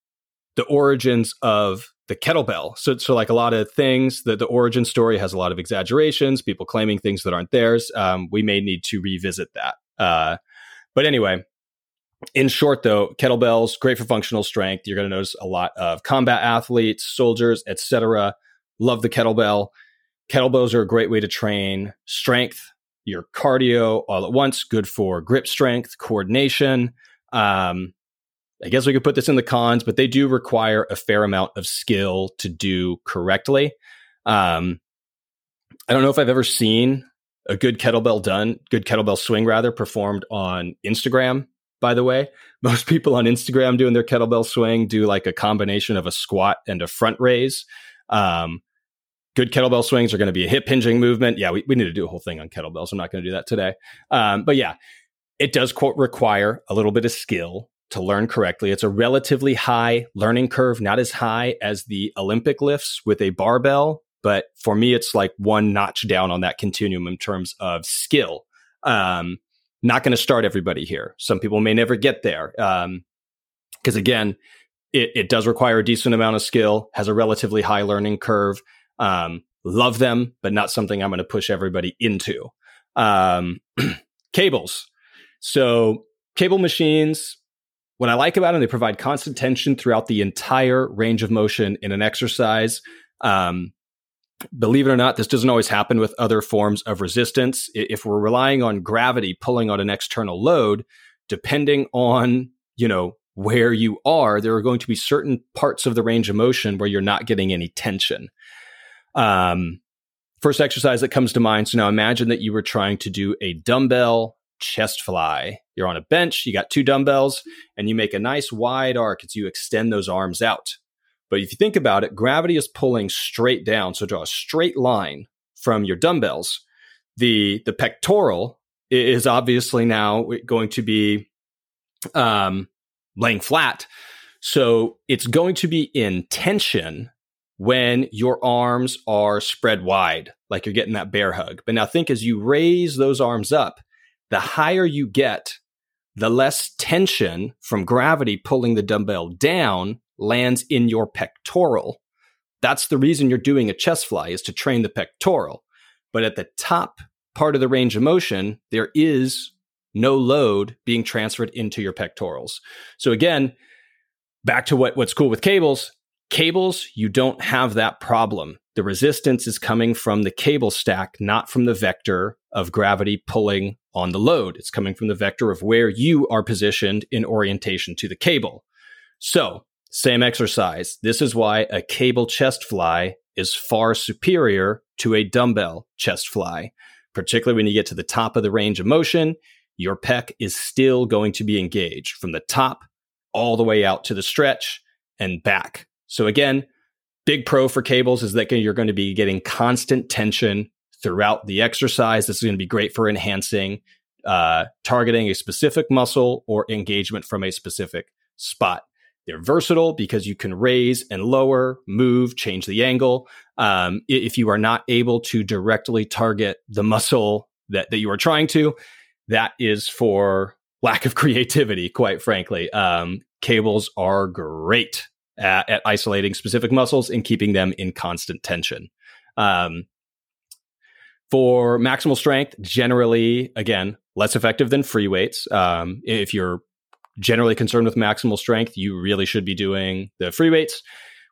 the origins of the kettlebell. So, so like a lot of things, the, the origin story has a lot of exaggerations, people claiming things that aren't theirs. Um, we may need to revisit that. Uh, but anyway, in short, though, kettlebells great for functional strength. You're going to notice a lot of combat athletes, soldiers, etc. Love the kettlebell. Kettlebells are a great way to train strength, your cardio all at once, good for grip strength, coordination. Um, I guess we could put this in the cons, but they do require a fair amount of skill to do correctly. Um, I don't know if I've ever seen a good kettlebell done, good kettlebell swing rather, performed on Instagram. By the way, most people on Instagram doing their kettlebell swing do like a combination of a squat and a front raise. Um, good kettlebell swings are going to be a hip hinging movement. Yeah, we, we need to do a whole thing on kettlebells. I'm not going to do that today. Um, but yeah, it does quote require a little bit of skill to learn correctly. It's a relatively high learning curve, not as high as the Olympic lifts with a barbell, but for me, it's like one notch down on that continuum in terms of skill. Um, not going to start everybody here. Some people may never get there. Um, because again, it, it does require a decent amount of skill, has a relatively high learning curve. Um, love them, but not something I'm going to push everybody into. Um, cables. So cable machines, what I like about them, they provide constant tension throughout the entire range of motion in an exercise. Um, believe it or not, this doesn't always happen with other forms of resistance. If we're relying on gravity pulling on an external load, depending on, you know, where you are, there are going to be certain parts of the range of motion where you're not getting any tension. Um, first exercise that comes to mind. So now imagine that you were trying to do a dumbbell chest fly. You're on a bench, you got two dumbbells, and you make a nice wide arc as you extend those arms out. But if you think about it, gravity is pulling straight down. So draw a straight line from your dumbbells. The the pectoral is obviously now going to be um, laying flat. So it's going to be in tension when your arms are spread wide, like you're getting that bear hug. But now think as you raise those arms up, the higher you get, the less tension from gravity pulling the dumbbell down lands in your pectoral. That's the reason you're doing a chest fly is to train the pectoral. But at the top part of the range of motion, there is no load being transferred into your pectorals. So again, back to what, what's cool with cables, cables, you don't have that problem. The resistance is coming from the cable stack, not from the vector of gravity pulling on the load. It's coming from the vector of where you are positioned in orientation to the cable. So same exercise. This is why a cable chest fly is far superior to a dumbbell chest fly, particularly when you get to the top of the range of motion. Your pec is still going to be engaged from the top all the way out to the stretch and back. So, again, big pro for cables is that you're going to be getting constant tension throughout the exercise. This is going to be great for enhancing, uh, targeting a specific muscle or engagement from a specific spot. They're versatile because you can raise and lower, move, change the angle. Um, if you are not able to directly target the muscle that, that you are trying to, that is for lack of creativity, quite frankly. Um, cables are great at, at, isolating specific muscles and keeping them in constant tension. Um, for maximal strength, generally, again, less effective than free weights. Um, if you're generally concerned with maximal strength, you really should be doing the free weights.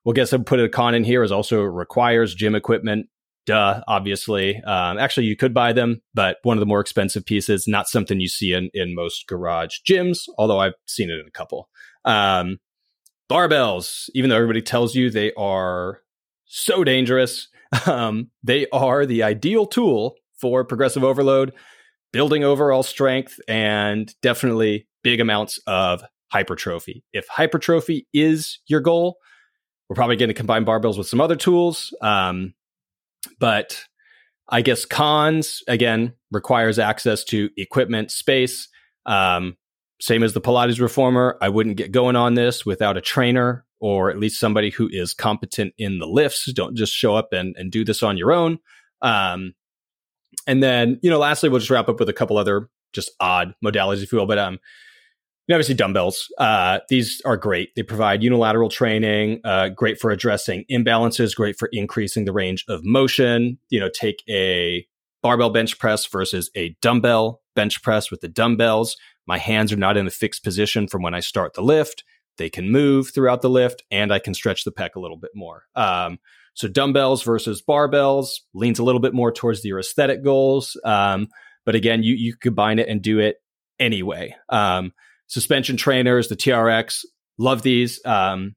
We'll get some put a con in here is also requires gym equipment. Duh, obviously. Um, actually, you could buy them, but one of the more expensive pieces, not something you see in, in most garage gyms, although I've seen it in a couple. Um, barbells, even though everybody tells you they are so dangerous, um, they are the ideal tool for progressive overload, building overall strength, and definitely big amounts of hypertrophy. If hypertrophy is your goal, we're probably going to combine barbells with some other tools. Um, but I guess cons, again, requires access to equipment, space. Um, same as the Pilates reformer, I wouldn't get going on this without a trainer or at least somebody who is competent in the lifts. Don't just show up and, and do this on your own. Um, and then, you know, lastly, we'll just wrap up with a couple other just odd modalities, if you will. But um, obviously dumbbells. Uh, these are great. They provide unilateral training, uh, great for addressing imbalances, great for increasing the range of motion. You know, take a barbell bench press versus a dumbbell bench press with the dumbbells. My hands are not in a fixed position from when I start the lift. They can move throughout the lift, and I can stretch the pec a little bit more. Um, so dumbbells versus barbells leans a little bit more towards your aesthetic goals. Um, but again, you you combine it and do it anyway. Um, suspension trainers, the TRX, love these. Um,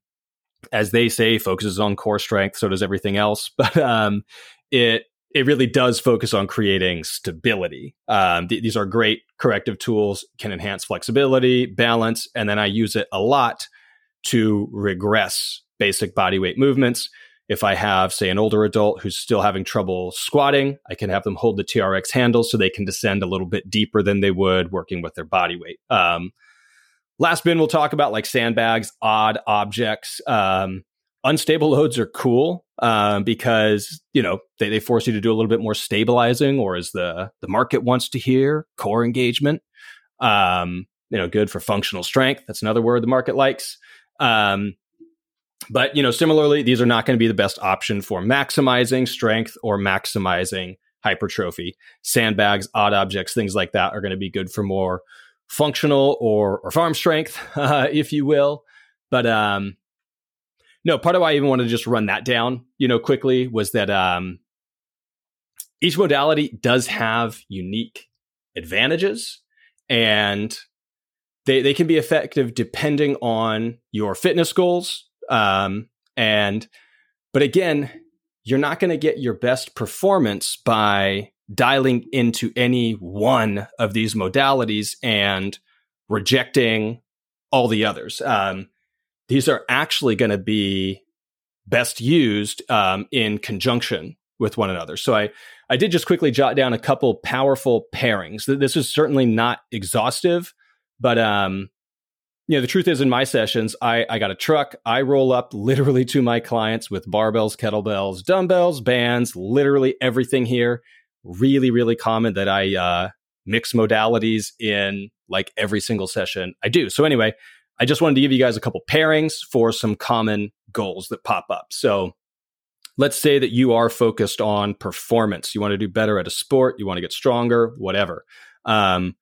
as they say, focuses on core strength. So does everything else. But um, it it really does focus on creating stability. Um, th- these are great corrective tools, can enhance flexibility, balance, and then I use it a lot to regress basic body weight movements. If I have, say, an older adult who's still having trouble squatting, I can have them hold the TRX handle so they can descend a little bit deeper than they would working with their body weight. Um, last bin, we'll talk about like sandbags, odd objects. Um, unstable loads are cool um, because you know they, they force you to do a little bit more stabilizing, or as the the market wants to hear, core engagement. Um, you know, good for functional strength. That's another word the market likes. Um, but you know, similarly, these are not going to be the best option for maximizing strength or maximizing hypertrophy. Sandbags, odd objects, things like that are going to be good for more functional or or farm strength, uh, if you will. But um, no, part of why I even wanted to just run that down, you know, quickly was that um, each modality does have unique advantages, and they they can be effective depending on your fitness goals um, and but again, you're not going to get your best performance by dialing into any one of these modalities and rejecting all the others. Um, these are actually going to be best used um, in conjunction with one another. So I, I did just quickly jot down a couple powerful pairings. This is certainly not exhaustive, but um, you know, the truth is in my sessions, I, I got a truck. I roll up literally to my clients with barbells, kettlebells, dumbbells, bands, literally everything here. Really, really common that I uh, mix modalities in like every single session I do. So anyway, I just wanted to give you guys a couple pairings for some common goals that pop up. So let's say that you are focused on performance. You want to do better at a sport. You want to get stronger, whatever. Um,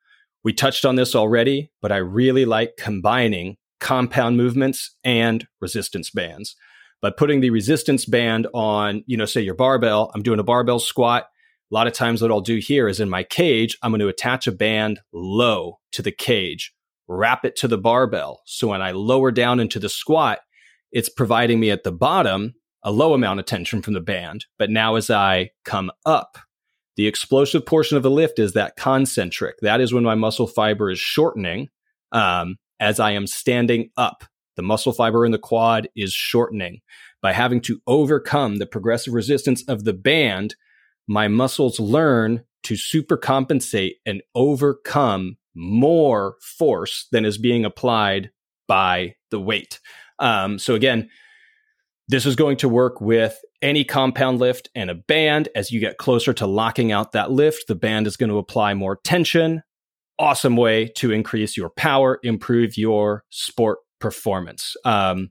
we touched on this already, but I really like combining compound movements and resistance bands. By putting the resistance band on, you know, say your barbell, I'm doing a barbell squat. A lot of times, what I'll do here is in my cage, I'm going to attach a band low to the cage, wrap it to the barbell. So when I lower down into the squat, it's providing me at the bottom a low amount of tension from the band. But now as I come up, the explosive portion of the lift is that concentric. That is when my muscle fiber is shortening um, as I am standing up. The muscle fiber in the quad is shortening. By having to overcome the progressive resistance of the band, my muscles learn to supercompensate and overcome more force than is being applied by the weight. Um, so again, this is going to work with any compound lift and a band. As you get closer to locking out that lift, the band is going to apply more tension. Awesome way to increase your power, improve your sport performance. Um,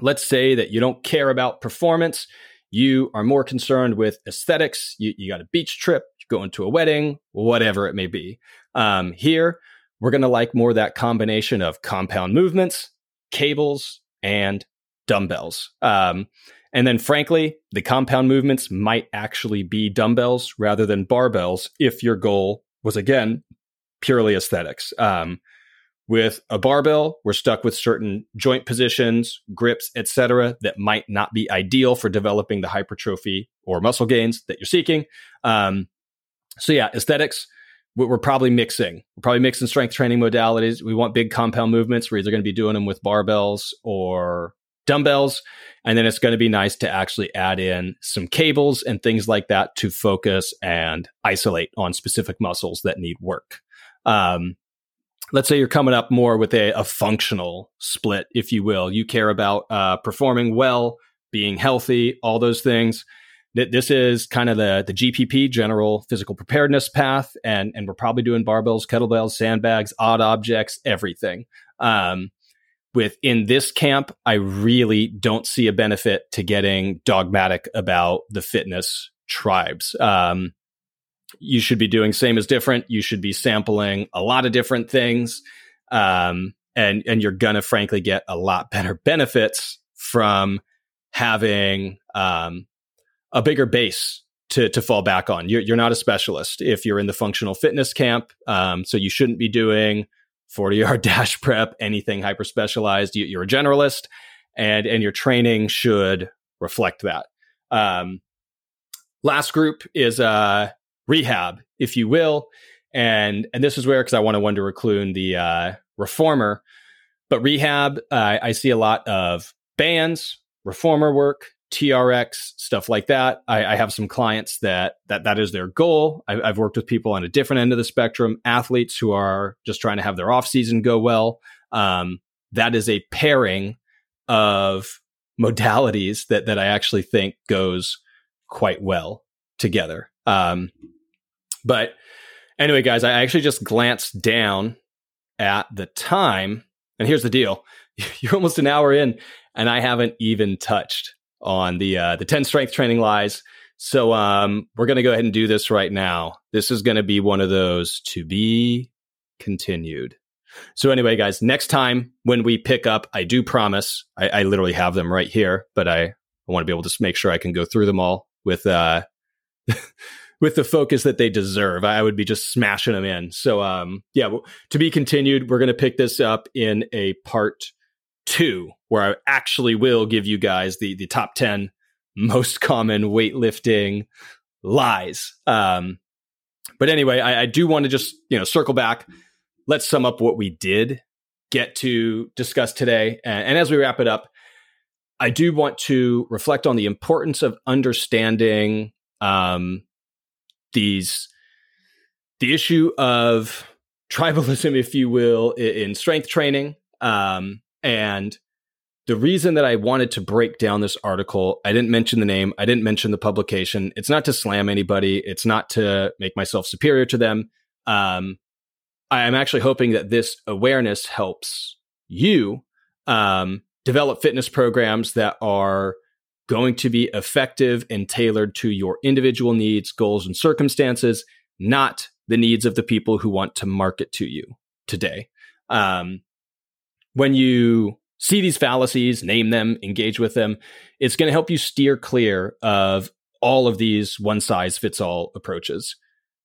let's say that you don't care about performance. You are more concerned with aesthetics. You, you got a beach trip, you go into a wedding, whatever it may be. Um, here, we're going to like more that combination of compound movements, cables, and dumbbells. Um, and then, frankly, the compound movements might actually be dumbbells rather than barbells if your goal was, again, purely aesthetics. Um, with a barbell, we're stuck with certain joint positions, grips, etc., that might not be ideal for developing the hypertrophy or muscle gains that you're seeking. Um, so, yeah, aesthetics, we're probably mixing. We're probably mixing strength training modalities. We want big compound movements. We're either going to be doing them with barbells or dumbbells. And then it's going to be nice to actually add in some cables and things like that to focus and isolate on specific muscles that need work. Um, let's say you're coming up more with a, a, functional split, if you will. You care about uh, performing well, being healthy, all those things. This is kind of the the GPP, general physical preparedness path, and and we're probably doing barbells, kettlebells, sandbags, odd objects, everything. Um, within this camp, I really don't see a benefit to getting dogmatic about the fitness tribes. Um, you should be doing same as different. You should be sampling a lot of different things, um, and and you're gonna frankly get a lot better benefits from having um, a bigger base to to fall back on. You're, you're not a specialist if you're in the functional fitness camp, um, so you shouldn't be doing 40 yard dash prep, anything hyper specialized. You, are a generalist and, and your training should reflect that. Um, last group is uh, rehab, if you will. And, and this is where, because I want to wonder the uh, reformer, but rehab, uh, I see a lot of bands, reformer work, TRX, stuff like that. I, I, have some clients that that that is their goal. I, have worked with people on a different end of the spectrum, athletes who are just trying to have their off season go well. Um, that is a pairing of modalities that that I actually think goes quite well together. Um, but anyway, guys, I actually just glanced down at the time, and here's the deal: you're almost an hour in, and I haven't even touched on the uh, the 10 strength training lies. So um, we're going to go ahead and do this right now. This is going to be one of those to be continued. So anyway, guys, next time when we pick up, I do promise, I, I literally have them right here, but I, I want to be able to make sure I can go through them all with uh, with the focus that they deserve. I would be just smashing them in. So um, yeah, to be continued. We're going to pick this up in a part two, where I actually will give you guys the the top ten most common weightlifting lies. Um, but anyway, I, I do want to just you know circle back. Let's sum up what we did get to discuss today, and, and as we wrap it up, I do want to reflect on the importance of understanding um, these the issue of tribalism, if you will, in, strength training. Um, and the reason that I wanted to break down this article, I didn't mention the name, I didn't mention the publication. It's not to slam anybody, it's not to make myself superior to them. Um, I'm actually hoping that this awareness helps you um, develop fitness programs that are going to be effective and tailored to your individual needs, goals, and circumstances, not the needs of the people who want to market to you today. Um, when you see these fallacies, name them, engage with them, it's going to help you steer clear of all of these one size fits all approaches.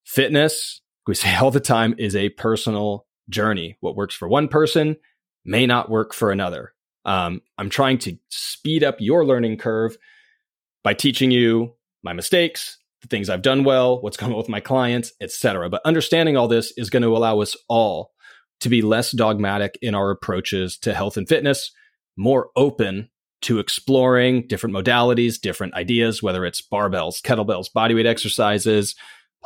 Fitness, we say all the time, is a personal journey. What works for one person may not work for another. Um, I'm trying to speed up your learning curve by teaching you my mistakes, the things I've done well, what's going on with my clients, etc. But understanding all this is going to allow us all to be less dogmatic in our approaches to health and fitness, more open to exploring different modalities, different ideas, whether it's barbells, kettlebells, bodyweight exercises,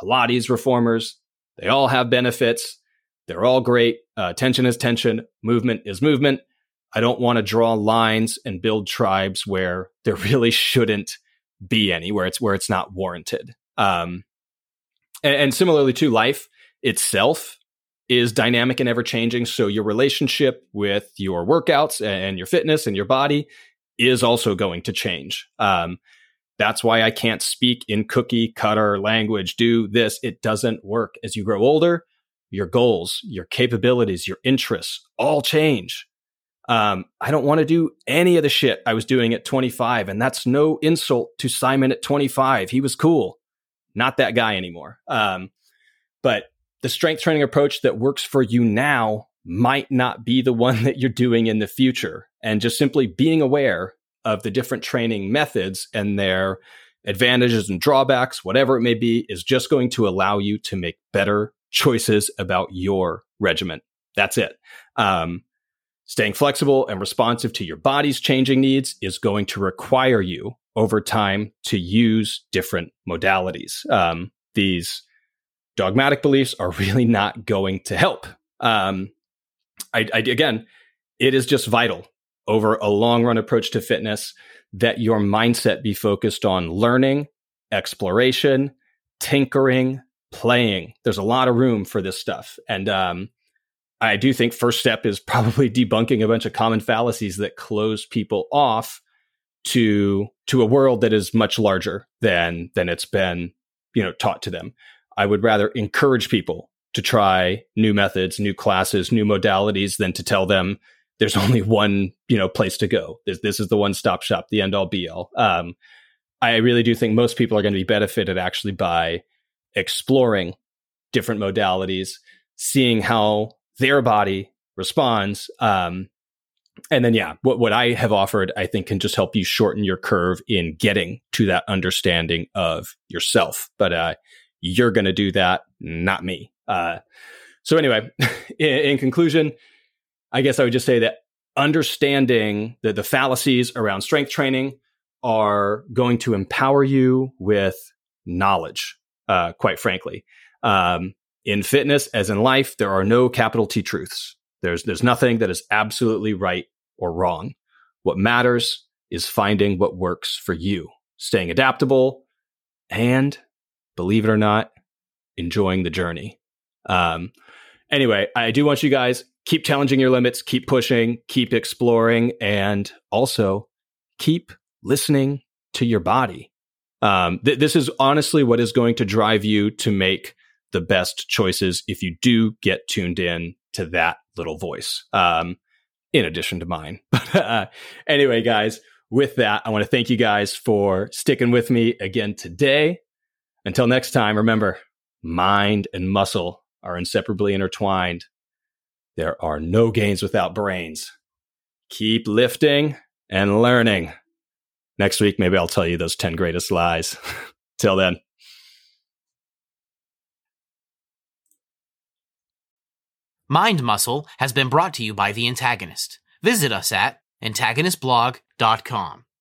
Pilates reformers. They all have benefits. They're all great. Uh, tension is tension, movement is movement. I don't want to draw lines and build tribes where there really shouldn't be any, where it's where it's not warranted. Um, and, and similarly to life itself is dynamic and ever changing. So your relationship with your workouts and your fitness and your body is also going to change. Um, that's why I can't speak in cookie cutter language. Do this. It doesn't work. As you grow older, your goals, your capabilities, your interests all change. Um, I don't want to do any of the shit I was doing at 25. And that's no insult to Simon at 25. He was cool. Not that guy anymore. Um, but the strength training approach that works for you now might not be the one that you're doing in the future. And just simply being aware of the different training methods and their advantages and drawbacks, whatever it may be, is just going to allow you to make better choices about your regimen. That's it. Um, staying flexible and responsive to your body's changing needs is going to require you over time to use different modalities. Um, these dogmatic beliefs are really not going to help. Um, I, I, again, it is just vital over a long run approach to fitness that your mindset be focused on learning, exploration, tinkering, playing. There's a lot of room for this stuff. And um, I do think first step is probably debunking a bunch of common fallacies that close people off to to a world that is much larger than than it's been you know taught to them I would rather encourage people to try new methods, new classes, new modalities than to tell them there's only one, you know, place to go. This, this is the one stop shop, the end all be all. Um, I really do think most people are going to be benefited actually by exploring different modalities, seeing how their body responds. Um, and then, yeah, what, what I have offered, I think, can just help you shorten your curve in getting to that understanding of yourself. But uh, you're going to do that, not me. Uh, so, anyway, in, in conclusion, I guess I would just say that understanding the, the fallacies around strength training are going to empower you with knowledge, uh, quite frankly. Um, in fitness, as in life, there are no capital T truths. There's, there's nothing that is absolutely right or wrong. What matters is finding what works for you, staying adaptable, and believe it or not, enjoying the journey. Um, anyway, I do want you guys keep challenging your limits, keep pushing, keep exploring, and also keep listening to your body. Um, th- this is honestly what is going to drive you to make the best choices if you do get tuned in to that little voice, um, in addition to mine. But uh, anyway, guys, with that, I want to thank you guys for sticking with me again today. Until next time, remember mind and muscle are inseparably intertwined. There are no gains without brains. Keep lifting and learning. Next week, maybe I'll tell you those 10 greatest lies. Till then. Mind Muscle has been brought to you by The Antagonist. Visit us at antagonistblog.com.